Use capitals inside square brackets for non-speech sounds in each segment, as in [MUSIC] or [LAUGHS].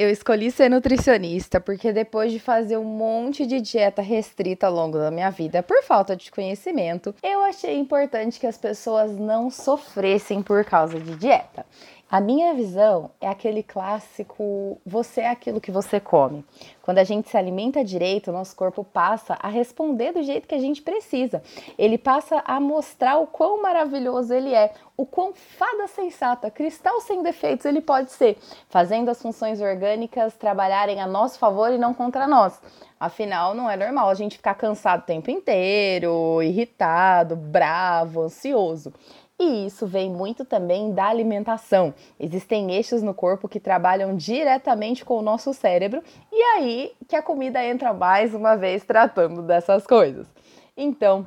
eu escolhi ser nutricionista porque depois de fazer um monte de dieta restrita ao longo da minha vida por falta de conhecimento, eu achei importante que as pessoas não sofressem por causa de dieta. A minha visão é aquele clássico: você é aquilo que você come. Quando a gente se alimenta direito, nosso corpo passa a responder do jeito que a gente precisa. Ele passa a mostrar o quão maravilhoso ele é, o quão fada sensata, cristal sem defeitos ele pode ser, fazendo as funções orgânicas trabalharem a nosso favor e não contra nós. Afinal, não é normal a gente ficar cansado o tempo inteiro, irritado, bravo, ansioso. E isso vem muito também da alimentação. Existem eixos no corpo que trabalham diretamente com o nosso cérebro, e aí que a comida entra mais uma vez tratando dessas coisas. Então,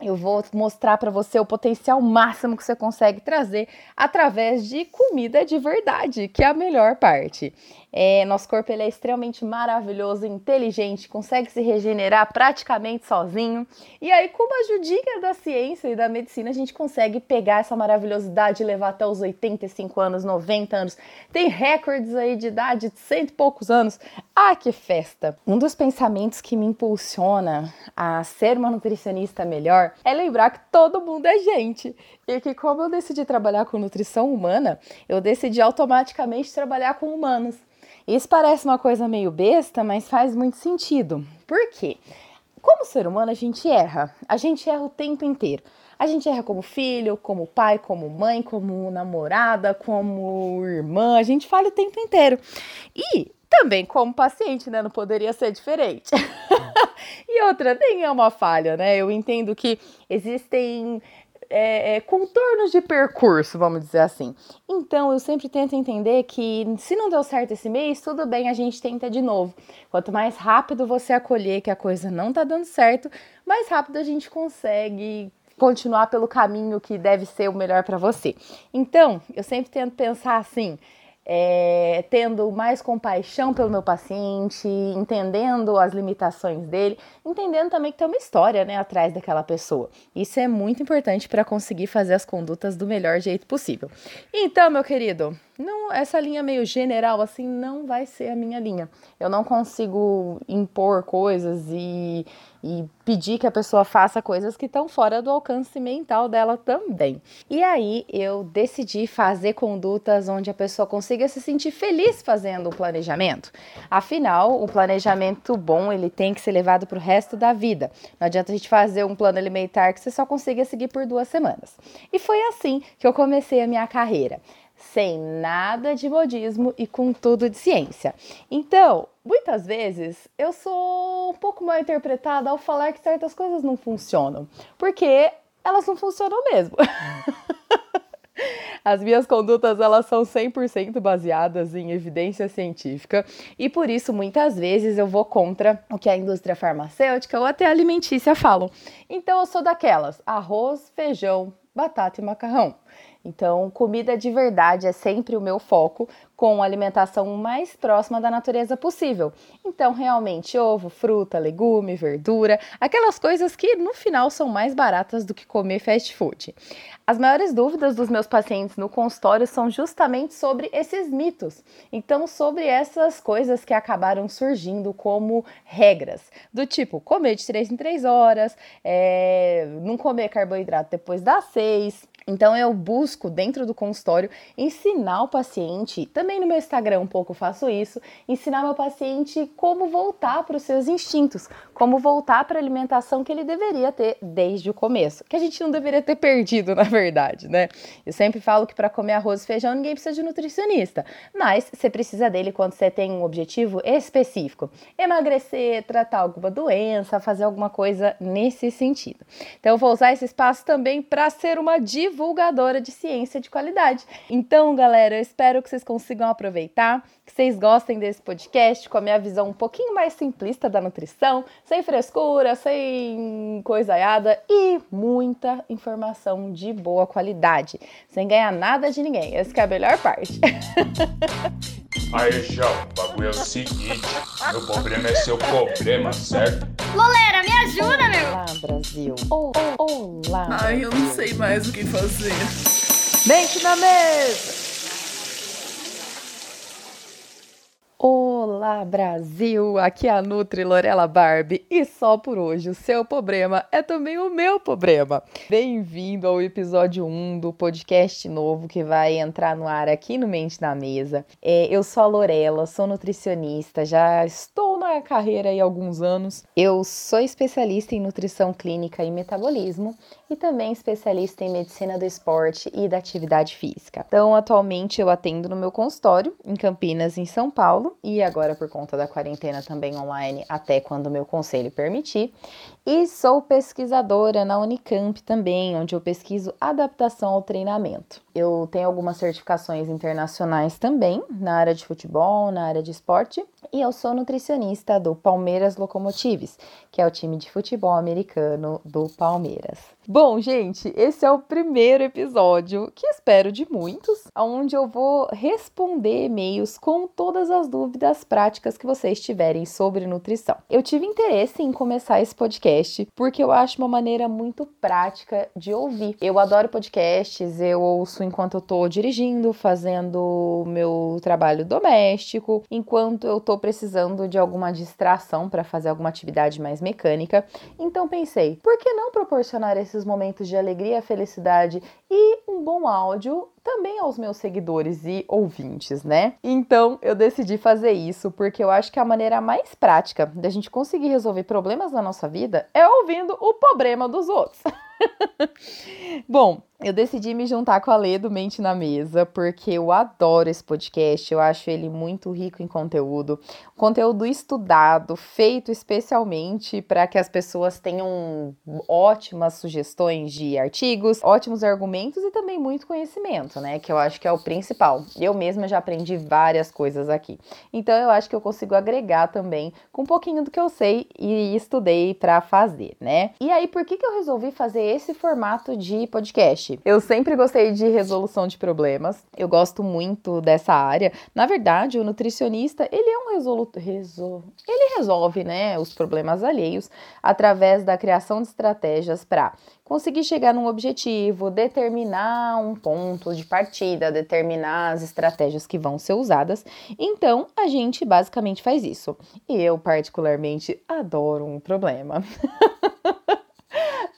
eu vou mostrar para você o potencial máximo que você consegue trazer através de comida de verdade, que é a melhor parte. É, nosso corpo ele é extremamente maravilhoso, inteligente, consegue se regenerar praticamente sozinho. E aí, com a ajudinha da ciência e da medicina, a gente consegue pegar essa maravilhosidade e levar até os 85 anos, 90 anos. Tem recordes aí de idade de cento e poucos anos. Ah, que festa! Um dos pensamentos que me impulsiona a ser uma nutricionista melhor é lembrar que todo mundo é gente. E que, como eu decidi trabalhar com nutrição humana, eu decidi automaticamente trabalhar com humanos. Isso parece uma coisa meio besta, mas faz muito sentido. Por quê? Como ser humano, a gente erra. A gente erra o tempo inteiro. A gente erra como filho, como pai, como mãe, como namorada, como irmã. A gente falha o tempo inteiro. E também como paciente, né? Não poderia ser diferente. [LAUGHS] e outra, nem é uma falha, né? Eu entendo que existem é, é, contornos de percurso, vamos dizer assim. Então, eu sempre tento entender que se não deu certo esse mês, tudo bem, a gente tenta de novo. Quanto mais rápido você acolher que a coisa não tá dando certo, mais rápido a gente consegue continuar pelo caminho que deve ser o melhor para você. Então, eu sempre tento pensar assim: é, tendo mais compaixão pelo meu paciente, entendendo as limitações dele, entendendo também que tem uma história né, atrás daquela pessoa. Isso é muito importante para conseguir fazer as condutas do melhor jeito possível. Então, meu querido, não, essa linha meio general assim não vai ser a minha linha. Eu não consigo impor coisas e, e pedir que a pessoa faça coisas que estão fora do alcance mental dela também. E aí eu decidi fazer condutas onde a pessoa consiga se sentir feliz fazendo o planejamento. Afinal, o planejamento bom ele tem que ser levado para o resto da vida. Não adianta a gente fazer um plano alimentar que você só consiga seguir por duas semanas. E foi assim que eu comecei a minha carreira sem nada de modismo e com tudo de ciência. Então, muitas vezes eu sou um pouco mal interpretada ao falar que certas coisas não funcionam, porque elas não funcionam mesmo. [LAUGHS] As minhas condutas elas são 100% baseadas em evidência científica e por isso muitas vezes eu vou contra o que a indústria farmacêutica ou até alimentícia falam. Então eu sou daquelas: arroz, feijão, batata e macarrão. Então, comida de verdade é sempre o meu foco, com alimentação mais próxima da natureza possível. Então, realmente, ovo, fruta, legume, verdura, aquelas coisas que no final são mais baratas do que comer fast food. As maiores dúvidas dos meus pacientes no consultório são justamente sobre esses mitos. Então, sobre essas coisas que acabaram surgindo como regras, do tipo comer de 3 em 3 horas, é, não comer carboidrato depois das 6, então eu busco dentro do consultório ensinar o paciente, também no meu Instagram um pouco faço isso, ensinar meu paciente como voltar para os seus instintos, como voltar para a alimentação que ele deveria ter desde o começo, que a gente não deveria ter perdido, [LAUGHS] na verdade, né? Eu sempre falo que para comer arroz e feijão ninguém precisa de nutricionista, mas você precisa dele quando você tem um objetivo específico, emagrecer, tratar alguma doença, fazer alguma coisa nesse sentido. Então eu vou usar esse espaço também para ser uma diva divulgadora de ciência de qualidade. Então, galera, eu espero que vocês consigam aproveitar, que vocês gostem desse podcast com a minha visão um pouquinho mais simplista da nutrição, sem frescura, sem coisaiada e muita informação de boa qualidade, sem ganhar nada de ninguém. Essa é a melhor parte. [LAUGHS] Aí, João, o bagulho é o seguinte: meu problema é seu problema, certo? Lolera, me ajuda, meu! Olá, Brasil! Oh, oh, olá! Ai, eu não sei mais o que fazer. Mente na mesa! Olá, Brasil! Aqui é a Nutri Lorela Barbie e só por hoje o seu problema é também o meu problema. Bem-vindo ao episódio 1 do podcast novo que vai entrar no ar aqui no Mente na Mesa. É, eu sou a Lorela, sou nutricionista, já estou na carreira há alguns anos. Eu sou especialista em nutrição clínica e metabolismo e também especialista em medicina do esporte e da atividade física. Então, atualmente eu atendo no meu consultório em Campinas, em São Paulo, e agora por conta da quarentena também online, até quando o meu conselho permitir. E sou pesquisadora na Unicamp também, onde eu pesquiso adaptação ao treinamento. Eu tenho algumas certificações internacionais também na área de futebol, na área de esporte, e eu sou nutricionista do Palmeiras Locomotives, que é o time de futebol americano do Palmeiras. Bom, gente, esse é o primeiro episódio, que espero de muitos, onde eu vou responder e-mails com todas as dúvidas práticas que vocês tiverem sobre nutrição. Eu tive interesse em começar esse podcast porque eu acho uma maneira muito prática de ouvir. Eu adoro podcasts, eu ouço enquanto eu tô dirigindo, fazendo meu trabalho doméstico, enquanto eu tô precisando de alguma distração para fazer alguma atividade mais mecânica. Então pensei, por que não proporcionar esses momentos de alegria, felicidade e um bom áudio também aos meus seguidores e ouvintes, né? Então eu decidi fazer isso porque eu acho que a maneira mais prática da gente conseguir resolver problemas na nossa vida é ouvindo o problema dos outros. [LAUGHS] Bom, eu decidi me juntar com a Lê do Mente na Mesa, porque eu adoro esse podcast, eu acho ele muito rico em conteúdo, conteúdo estudado, feito especialmente para que as pessoas tenham ótimas sugestões de artigos, ótimos argumentos e também muito conhecimento, né? Que eu acho que é o principal. Eu mesma já aprendi várias coisas aqui. Então eu acho que eu consigo agregar também com um pouquinho do que eu sei e estudei para fazer, né? E aí, por que, que eu resolvi fazer esse formato de podcast. Eu sempre gostei de resolução de problemas, eu gosto muito dessa área. Na verdade, o nutricionista, ele é um resoluto, resol... ele resolve, né, os problemas alheios através da criação de estratégias para conseguir chegar num objetivo, determinar um ponto de partida, determinar as estratégias que vão ser usadas. Então, a gente basicamente faz isso. E eu, particularmente, adoro um problema. [LAUGHS]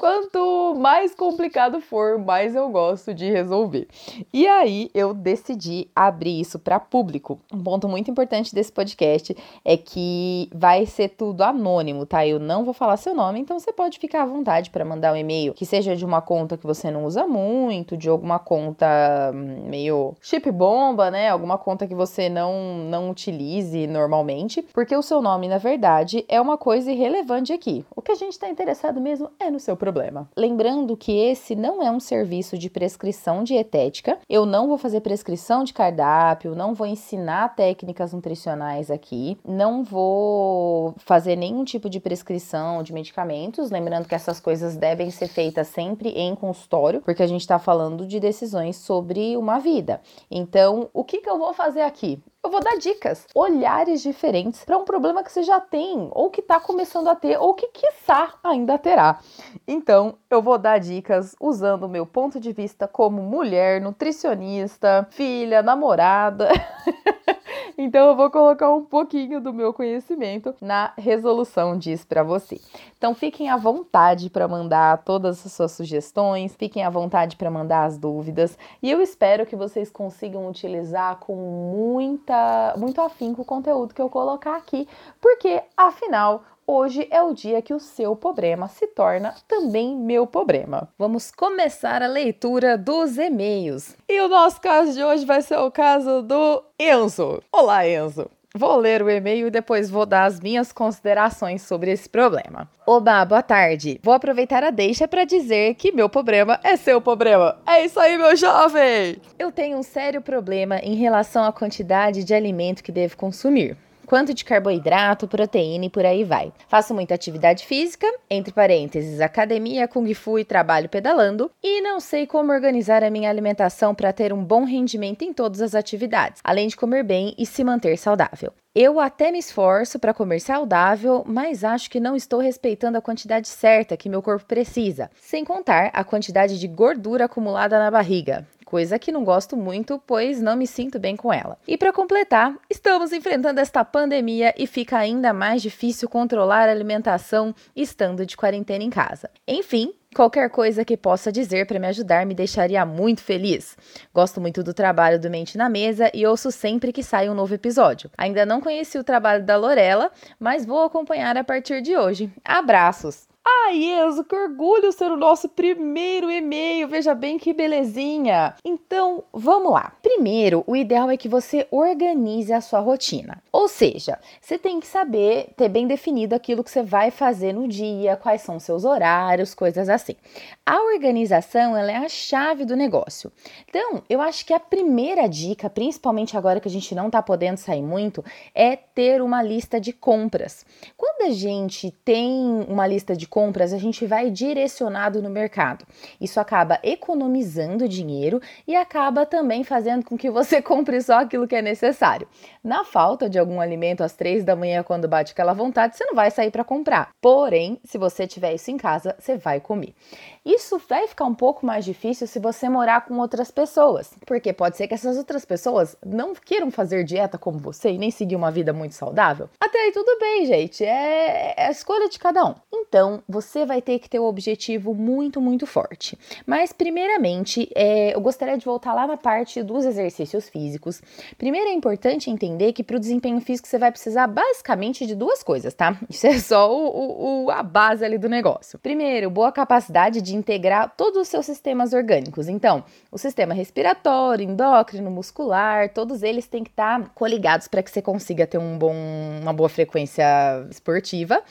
Quanto mais complicado for, mais eu gosto de resolver. E aí eu decidi abrir isso para público. Um ponto muito importante desse podcast é que vai ser tudo anônimo, tá? Eu não vou falar seu nome, então você pode ficar à vontade para mandar um e-mail que seja de uma conta que você não usa muito, de alguma conta hum, meio chip bomba, né? Alguma conta que você não não utilize normalmente, porque o seu nome, na verdade, é uma coisa irrelevante aqui. O que a gente está interessado mesmo é no seu problema problema. Lembrando que esse não é um serviço de prescrição dietética, eu não vou fazer prescrição de cardápio, não vou ensinar técnicas nutricionais aqui, não vou fazer nenhum tipo de prescrição de medicamentos. Lembrando que essas coisas devem ser feitas sempre em consultório, porque a gente está falando de decisões sobre uma vida. Então, o que, que eu vou fazer aqui? Eu vou dar dicas, olhares diferentes para um problema que você já tem, ou que está começando a ter, ou que quiçá ainda terá. Então, eu vou dar dicas usando o meu ponto de vista como mulher, nutricionista, filha, namorada. [LAUGHS] Então eu vou colocar um pouquinho do meu conhecimento na resolução disso para você. Então fiquem à vontade para mandar todas as suas sugestões, fiquem à vontade para mandar as dúvidas e eu espero que vocês consigam utilizar com muita muito afinco o conteúdo que eu colocar aqui, porque afinal Hoje é o dia que o seu problema se torna também meu problema. Vamos começar a leitura dos e-mails. E o nosso caso de hoje vai ser o caso do Enzo. Olá, Enzo. Vou ler o e-mail e depois vou dar as minhas considerações sobre esse problema. Oba, boa tarde. Vou aproveitar a deixa para dizer que meu problema é seu problema. É isso aí, meu jovem! Eu tenho um sério problema em relação à quantidade de alimento que devo consumir quanto de carboidrato, proteína e por aí vai. Faço muita atividade física, entre parênteses, academia, kung fu e trabalho pedalando, e não sei como organizar a minha alimentação para ter um bom rendimento em todas as atividades, além de comer bem e se manter saudável. Eu até me esforço para comer saudável, mas acho que não estou respeitando a quantidade certa que meu corpo precisa, sem contar a quantidade de gordura acumulada na barriga coisa que não gosto muito, pois não me sinto bem com ela. E para completar, estamos enfrentando esta pandemia e fica ainda mais difícil controlar a alimentação estando de quarentena em casa. Enfim, Qualquer coisa que possa dizer para me ajudar me deixaria muito feliz. Gosto muito do trabalho do Mente na Mesa e ouço sempre que sai um novo episódio. Ainda não conheci o trabalho da Lorela, mas vou acompanhar a partir de hoje. Abraços! Ai, Enzo, que orgulho ser o nosso primeiro e-mail. Veja bem que belezinha. Então, vamos lá. Primeiro, o ideal é que você organize a sua rotina. Ou seja, você tem que saber, ter bem definido aquilo que você vai fazer no dia, quais são seus horários, coisas assim. A organização, ela é a chave do negócio. Então, eu acho que a primeira dica, principalmente agora que a gente não está podendo sair muito, é ter uma lista de compras. Quando a gente tem uma lista de compras, a gente vai direcionado no mercado. Isso acaba economizando dinheiro e acaba também fazendo com que você [LAUGHS] compre só aquilo que é necessário. Na falta de algum alimento às três da manhã, quando bate aquela vontade, você não vai sair para comprar. Porém, se você tiver isso em casa, você vai comer. Isso vai ficar um pouco mais difícil se você morar com outras pessoas, porque pode ser que essas outras pessoas não queiram fazer dieta como você e nem seguir uma vida muito saudável. Até aí tudo bem, gente, é, é a escolha de cada um. Então, você vai ter que ter um objetivo muito, muito forte. Mas, primeiramente, é, eu gostaria de voltar lá na parte dos exercícios físicos. Primeiro é importante entender que para o desempenho físico você vai precisar basicamente de duas coisas, tá? Isso é só o, o, a base ali do negócio. Primeiro, boa capacidade de integrar todos os seus sistemas orgânicos. Então, o sistema respiratório, endócrino, muscular, todos eles têm que estar coligados para que você consiga ter um bom, uma boa frequência esportiva.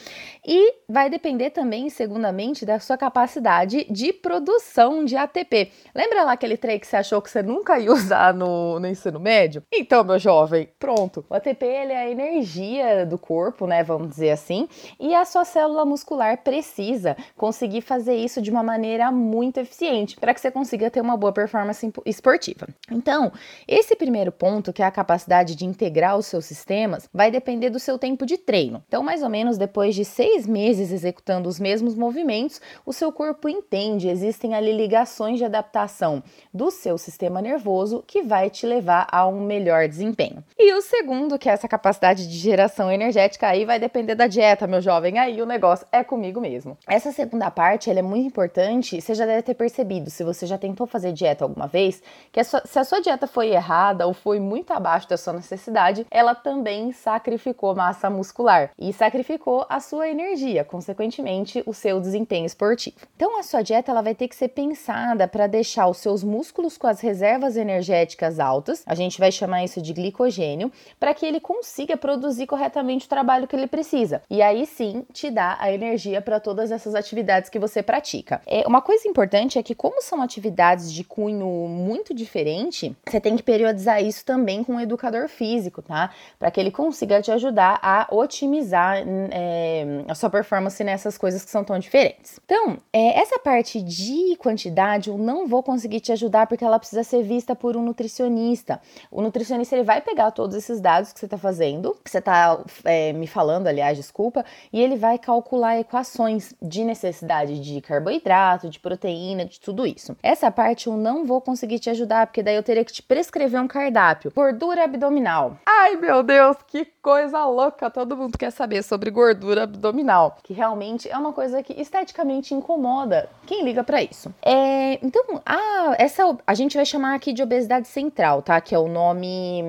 E vai depender também, segundamente, da sua capacidade de produção de ATP. Lembra lá aquele trem que você achou que você nunca ia usar no, no ensino médio? Então, meu jovem, pronto. O ATP ele é a energia do corpo, né? Vamos dizer assim, e a sua célula muscular precisa conseguir fazer isso de uma maneira muito eficiente para que você consiga ter uma boa performance esportiva. Então, esse primeiro ponto, que é a capacidade de integrar os seus sistemas, vai depender do seu tempo de treino. Então, mais ou menos depois de seis meses executando os mesmos movimentos, o seu corpo entende, existem ali ligações de adaptação do seu sistema nervoso que vai te levar a um melhor desempenho. E o segundo, que é essa capacidade de geração energética, aí vai depender da dieta, meu jovem, aí o negócio é comigo mesmo. Essa segunda parte, ela é muito importante você já deve ter percebido, se você já tentou fazer dieta alguma vez, que a sua, se a sua dieta foi errada ou foi muito abaixo da sua necessidade, ela também sacrificou massa muscular e sacrificou a sua energia, consequentemente, o seu desempenho esportivo. Então, a sua dieta ela vai ter que ser pensada para deixar os seus músculos com as reservas energéticas altas, a gente vai chamar isso de glicogênio, para que ele consiga produzir corretamente o trabalho que ele precisa. E aí sim te dá a energia para todas essas atividades que você pratica. É, uma coisa importante é que, como são atividades de cunho muito diferente, você tem que periodizar isso também com o educador físico, tá? Para que ele consiga te ajudar a otimizar é, a sua performance nessas coisas que são tão diferentes. Então, é, essa parte de quantidade eu não vou conseguir te ajudar porque ela precisa ser vista por um nutricionista. O nutricionista ele vai pegar todos esses dados que você está fazendo, que você está é, me falando, aliás, desculpa, e ele vai calcular equações de necessidade de carboidrato carboidrato, de proteína, de tudo isso. Essa parte eu não vou conseguir te ajudar, porque daí eu teria que te prescrever um cardápio. Gordura abdominal. Ai, meu Deus, que coisa louca! Todo mundo quer saber sobre gordura abdominal, que realmente é uma coisa que esteticamente incomoda quem liga para isso. É, então, a, essa a gente vai chamar aqui de obesidade central, tá? Que é o nome,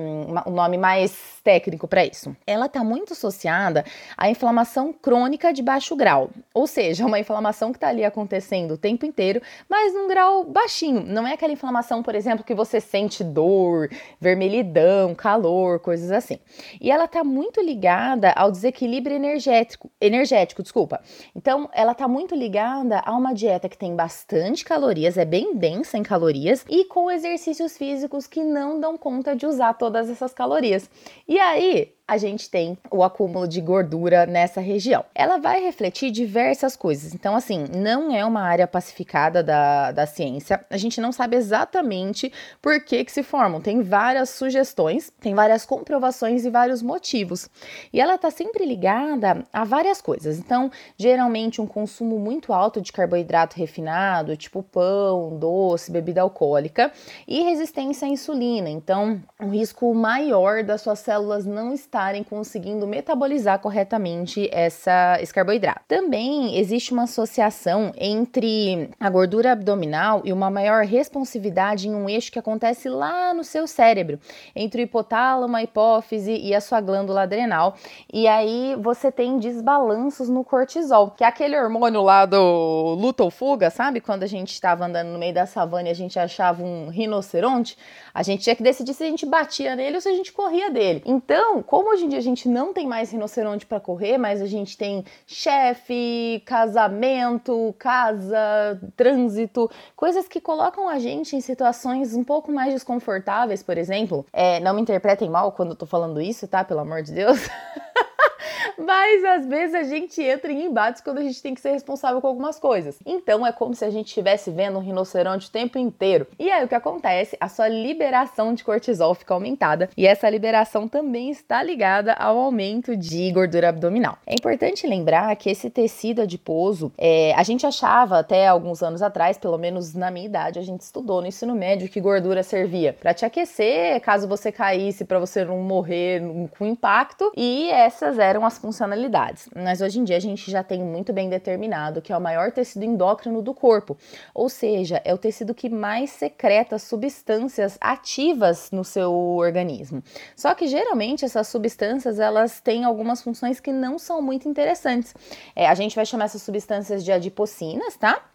o nome mais técnico para isso. Ela está muito associada à inflamação crônica de baixo grau, ou seja, [LAUGHS] uma inflamação que está ali acontecendo o tempo inteiro, mas num grau baixinho. Não é aquela inflamação, por exemplo, que você sente dor, vermelhidão, calor, coisas assim. E ela está muito ligada ao desequilíbrio energético, energético, desculpa. Então, ela está muito ligada a uma dieta que tem bastante calorias, é bem densa em calorias e com exercícios físicos que não dão conta de usar todas essas calorias. E aí, a gente tem o acúmulo de gordura nessa região. Ela vai refletir diversas coisas. Então, assim, não é uma área pacificada da, da ciência. A gente não sabe exatamente por que, que se formam. Tem várias sugestões, tem várias comprovações e vários motivos. E ela está sempre ligada a várias coisas. Então, geralmente, um consumo muito alto de carboidrato refinado, tipo pão, doce, bebida alcoólica, e resistência à insulina. Então, um risco maior das suas células não estarem conseguindo metabolizar corretamente essa, esse carboidrato. Também existe uma associação entre a gordura abdominal e uma maior responsividade em um eixo que acontece lá no seu cérebro, entre o hipotálamo, a hipófise e a sua glândula adrenal. E aí você tem desbalanços no cortisol, que é aquele hormônio lá do luta ou fuga, sabe? Quando a gente estava andando no meio da savana e a gente achava um rinoceronte, a gente tinha que decidir se a gente batia nele ou se a gente corria dele. Então, como hoje em dia a gente não tem mais rinoceronte para correr, mas a gente tem chefe, casamento, casa, trânsito, coisas que colocam a gente em situações um pouco mais desconfortáveis, por exemplo. É, não me interpretem mal quando eu tô falando isso, tá? Pelo amor de Deus. [LAUGHS] Mas às vezes a gente entra em embates quando a gente tem que ser responsável com algumas coisas. Então é como se a gente estivesse vendo um rinoceronte o tempo inteiro. E aí o que acontece? A sua liberação de cortisol fica aumentada e essa liberação também está ligada ao aumento de gordura abdominal. É importante lembrar que esse tecido adiposo, é, a gente achava até alguns anos atrás, pelo menos na minha idade, a gente estudou no ensino médio que gordura servia para te aquecer, caso você caísse, para você não morrer com impacto, e essas eram as funcionalidades. Mas hoje em dia a gente já tem muito bem determinado que é o maior tecido endócrino do corpo, ou seja, é o tecido que mais secreta substâncias ativas no seu organismo. Só que geralmente essas substâncias elas têm algumas funções que não são muito interessantes. É, a gente vai chamar essas substâncias de adipocinas, tá?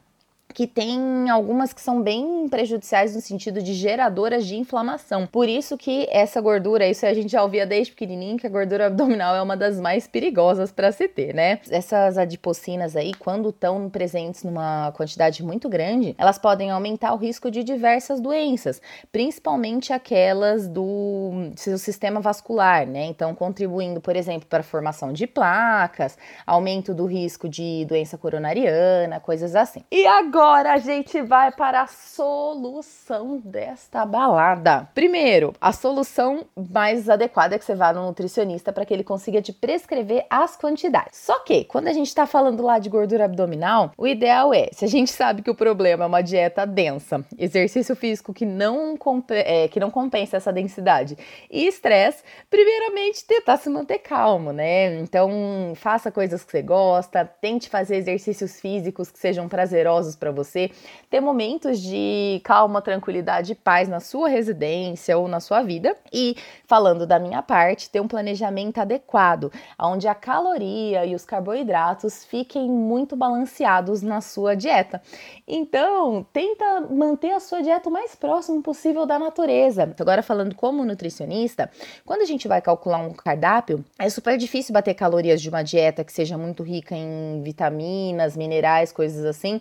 Que tem algumas que são bem prejudiciais no sentido de geradoras de inflamação. Por isso que essa gordura, isso a gente já ouvia desde pequenininho, que a gordura abdominal é uma das mais perigosas para se ter, né? Essas adipocinas aí, quando estão presentes numa quantidade muito grande, elas podem aumentar o risco de diversas doenças, principalmente aquelas do seu sistema vascular, né? Então, contribuindo, por exemplo, para a formação de placas, aumento do risco de doença coronariana, coisas assim. E agora agora a gente vai para a solução desta balada. Primeiro, a solução mais adequada é que você vá no nutricionista para que ele consiga te prescrever as quantidades. Só que, quando a gente está falando lá de gordura abdominal, o ideal é, se a gente sabe que o problema é uma dieta densa, exercício físico que não, é, que não compensa essa densidade e estresse, primeiramente tentar se manter calmo, né? Então, faça coisas que você gosta, tente fazer exercícios físicos que sejam prazerosos para você, ter momentos de calma, tranquilidade e paz na sua residência ou na sua vida. E, falando da minha parte, ter um planejamento adequado, onde a caloria e os carboidratos fiquem muito balanceados na sua dieta. Então, tenta manter a sua dieta o mais próximo possível da natureza. Agora, falando como nutricionista, quando a gente vai calcular um cardápio, é super difícil bater calorias de uma dieta que seja muito rica em vitaminas, minerais, coisas assim,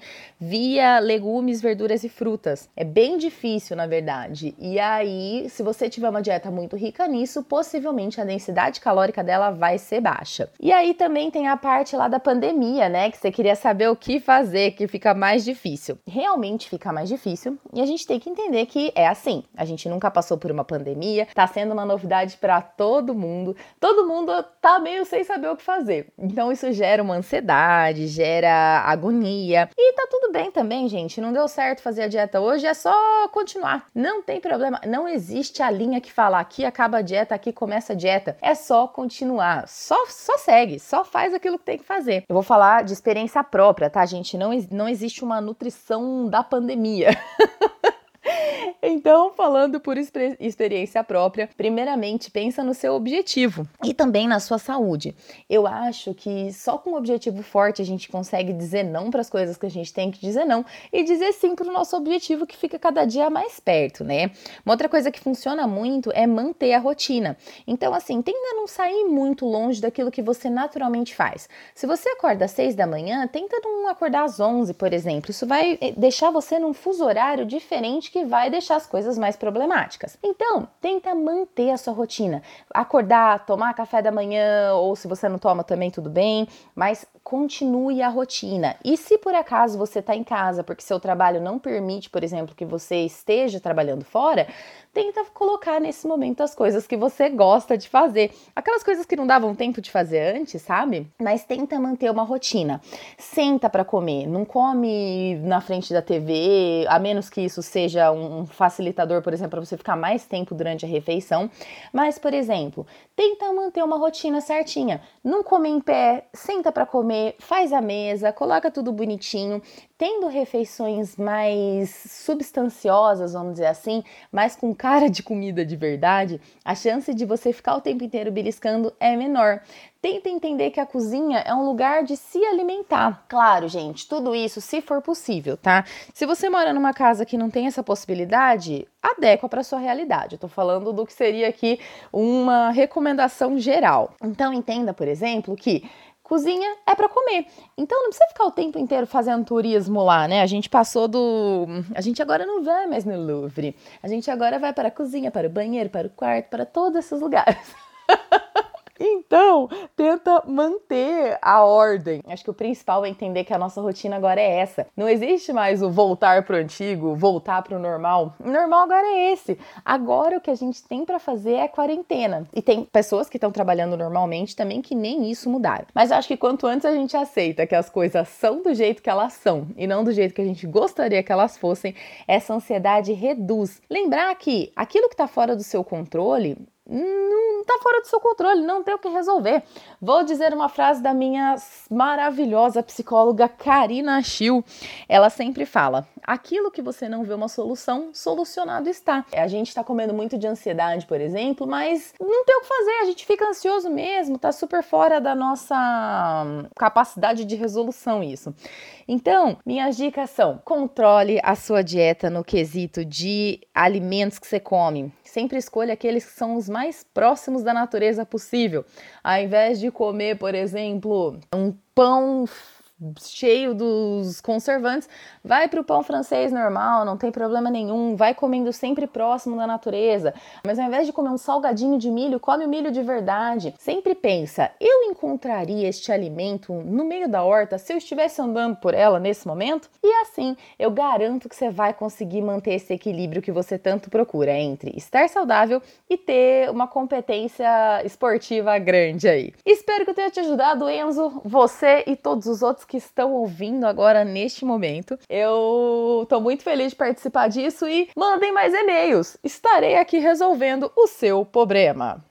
via legumes, verduras e frutas. É bem difícil, na verdade. E aí, se você tiver uma dieta muito rica nisso, possivelmente a densidade calórica dela vai ser baixa. E aí também tem a parte lá da pandemia, né? Que você queria saber o que fazer, que fica mais difícil. Realmente fica mais difícil e a gente tem que entender que é assim. A gente nunca passou por uma pandemia, tá sendo uma novidade para todo mundo. Todo mundo tá meio sem saber o que fazer. Então isso gera uma ansiedade, gera agonia e tá tudo bem também, gente. Não deu certo fazer a dieta hoje, é só continuar. Não tem problema. Não existe a linha que fala aqui acaba a dieta, aqui começa a dieta. É só continuar. Só, só segue, só faz aquilo que tem que fazer. Eu vou falar de experiência própria, tá, gente? Não, não existe uma nutrição da pandemia. [LAUGHS] Então, falando por experiência própria, primeiramente pensa no seu objetivo e também na sua saúde. Eu acho que só com um objetivo forte a gente consegue dizer não para as coisas que a gente tem que dizer não e dizer sim para o nosso objetivo que fica cada dia mais perto, né? Uma outra coisa que funciona muito é manter a rotina. Então, assim, tenta não sair muito longe daquilo que você naturalmente faz. Se você acorda às 6 da manhã, tenta não acordar às 11, por exemplo. Isso vai eh, deixar você num fuso horário diferente que vai deixar as coisas mais problemáticas. Então, tenta manter a sua rotina. Acordar, tomar café da manhã, ou se você não toma também, tudo bem, mas continue a rotina. E se por acaso você está em casa porque seu trabalho não permite, por exemplo, que você esteja trabalhando fora, tenta colocar nesse momento as coisas que você gosta de fazer. Aquelas coisas que não davam tempo de fazer antes, sabe? Mas tenta manter uma rotina. Senta para comer, não come na frente da TV, a menos que isso seja um facilitador, por exemplo, para você ficar mais tempo durante a refeição. Mas, por exemplo, tenta manter uma rotina certinha. Não come em pé, senta para comer faz a mesa, coloca tudo bonitinho, tendo refeições mais substanciosas, vamos dizer assim, mais com cara de comida de verdade, a chance de você ficar o tempo inteiro beliscando é menor. Tenta entender que a cozinha é um lugar de se alimentar. Claro, gente, tudo isso se for possível, tá? Se você mora numa casa que não tem essa possibilidade, adequa para sua realidade. Eu tô falando do que seria aqui uma recomendação geral. Então entenda, por exemplo, que Cozinha é para comer. Então não precisa ficar o tempo inteiro fazendo turismo lá, né? A gente passou do. A gente agora não vai mais no Louvre. A gente agora vai para a cozinha, para o banheiro, para o quarto, para todos esses lugares. [LAUGHS] Então, tenta manter a ordem. Acho que o principal é entender que a nossa rotina agora é essa. Não existe mais o voltar pro antigo, voltar pro normal. O normal agora é esse. Agora o que a gente tem para fazer é quarentena. E tem pessoas que estão trabalhando normalmente também que nem isso mudaram. Mas acho que quanto antes a gente aceita que as coisas são do jeito que elas são e não do jeito que a gente gostaria que elas fossem, essa ansiedade reduz. Lembrar que aquilo que está fora do seu controle não está fora do seu controle, não tem o que resolver. Vou dizer uma frase da minha maravilhosa psicóloga Karina Schill. Ela sempre fala: aquilo que você não vê uma solução, solucionado está. A gente está comendo muito de ansiedade, por exemplo, mas não tem o que fazer, a gente fica ansioso mesmo, tá super fora da nossa capacidade de resolução isso. Então, minhas dicas são: controle a sua dieta no quesito de alimentos que você come sempre escolha aqueles que são os mais próximos da natureza possível. Ao invés de comer, por exemplo, um pão cheio dos conservantes, vai para o pão francês normal, não tem problema nenhum, vai comendo sempre próximo da natureza. Mas ao invés de comer um salgadinho de milho, come o milho de verdade. Sempre pensa, eu encontraria este alimento no meio da horta se eu estivesse andando por ela nesse momento? E assim, eu garanto que você vai conseguir manter esse equilíbrio que você tanto procura entre estar saudável e ter uma competência esportiva grande aí. Espero que eu tenha te ajudado, Enzo, você e todos os outros que estão ouvindo agora neste momento. Eu tô muito feliz de participar disso e mandem mais e-mails. Estarei aqui resolvendo o seu problema.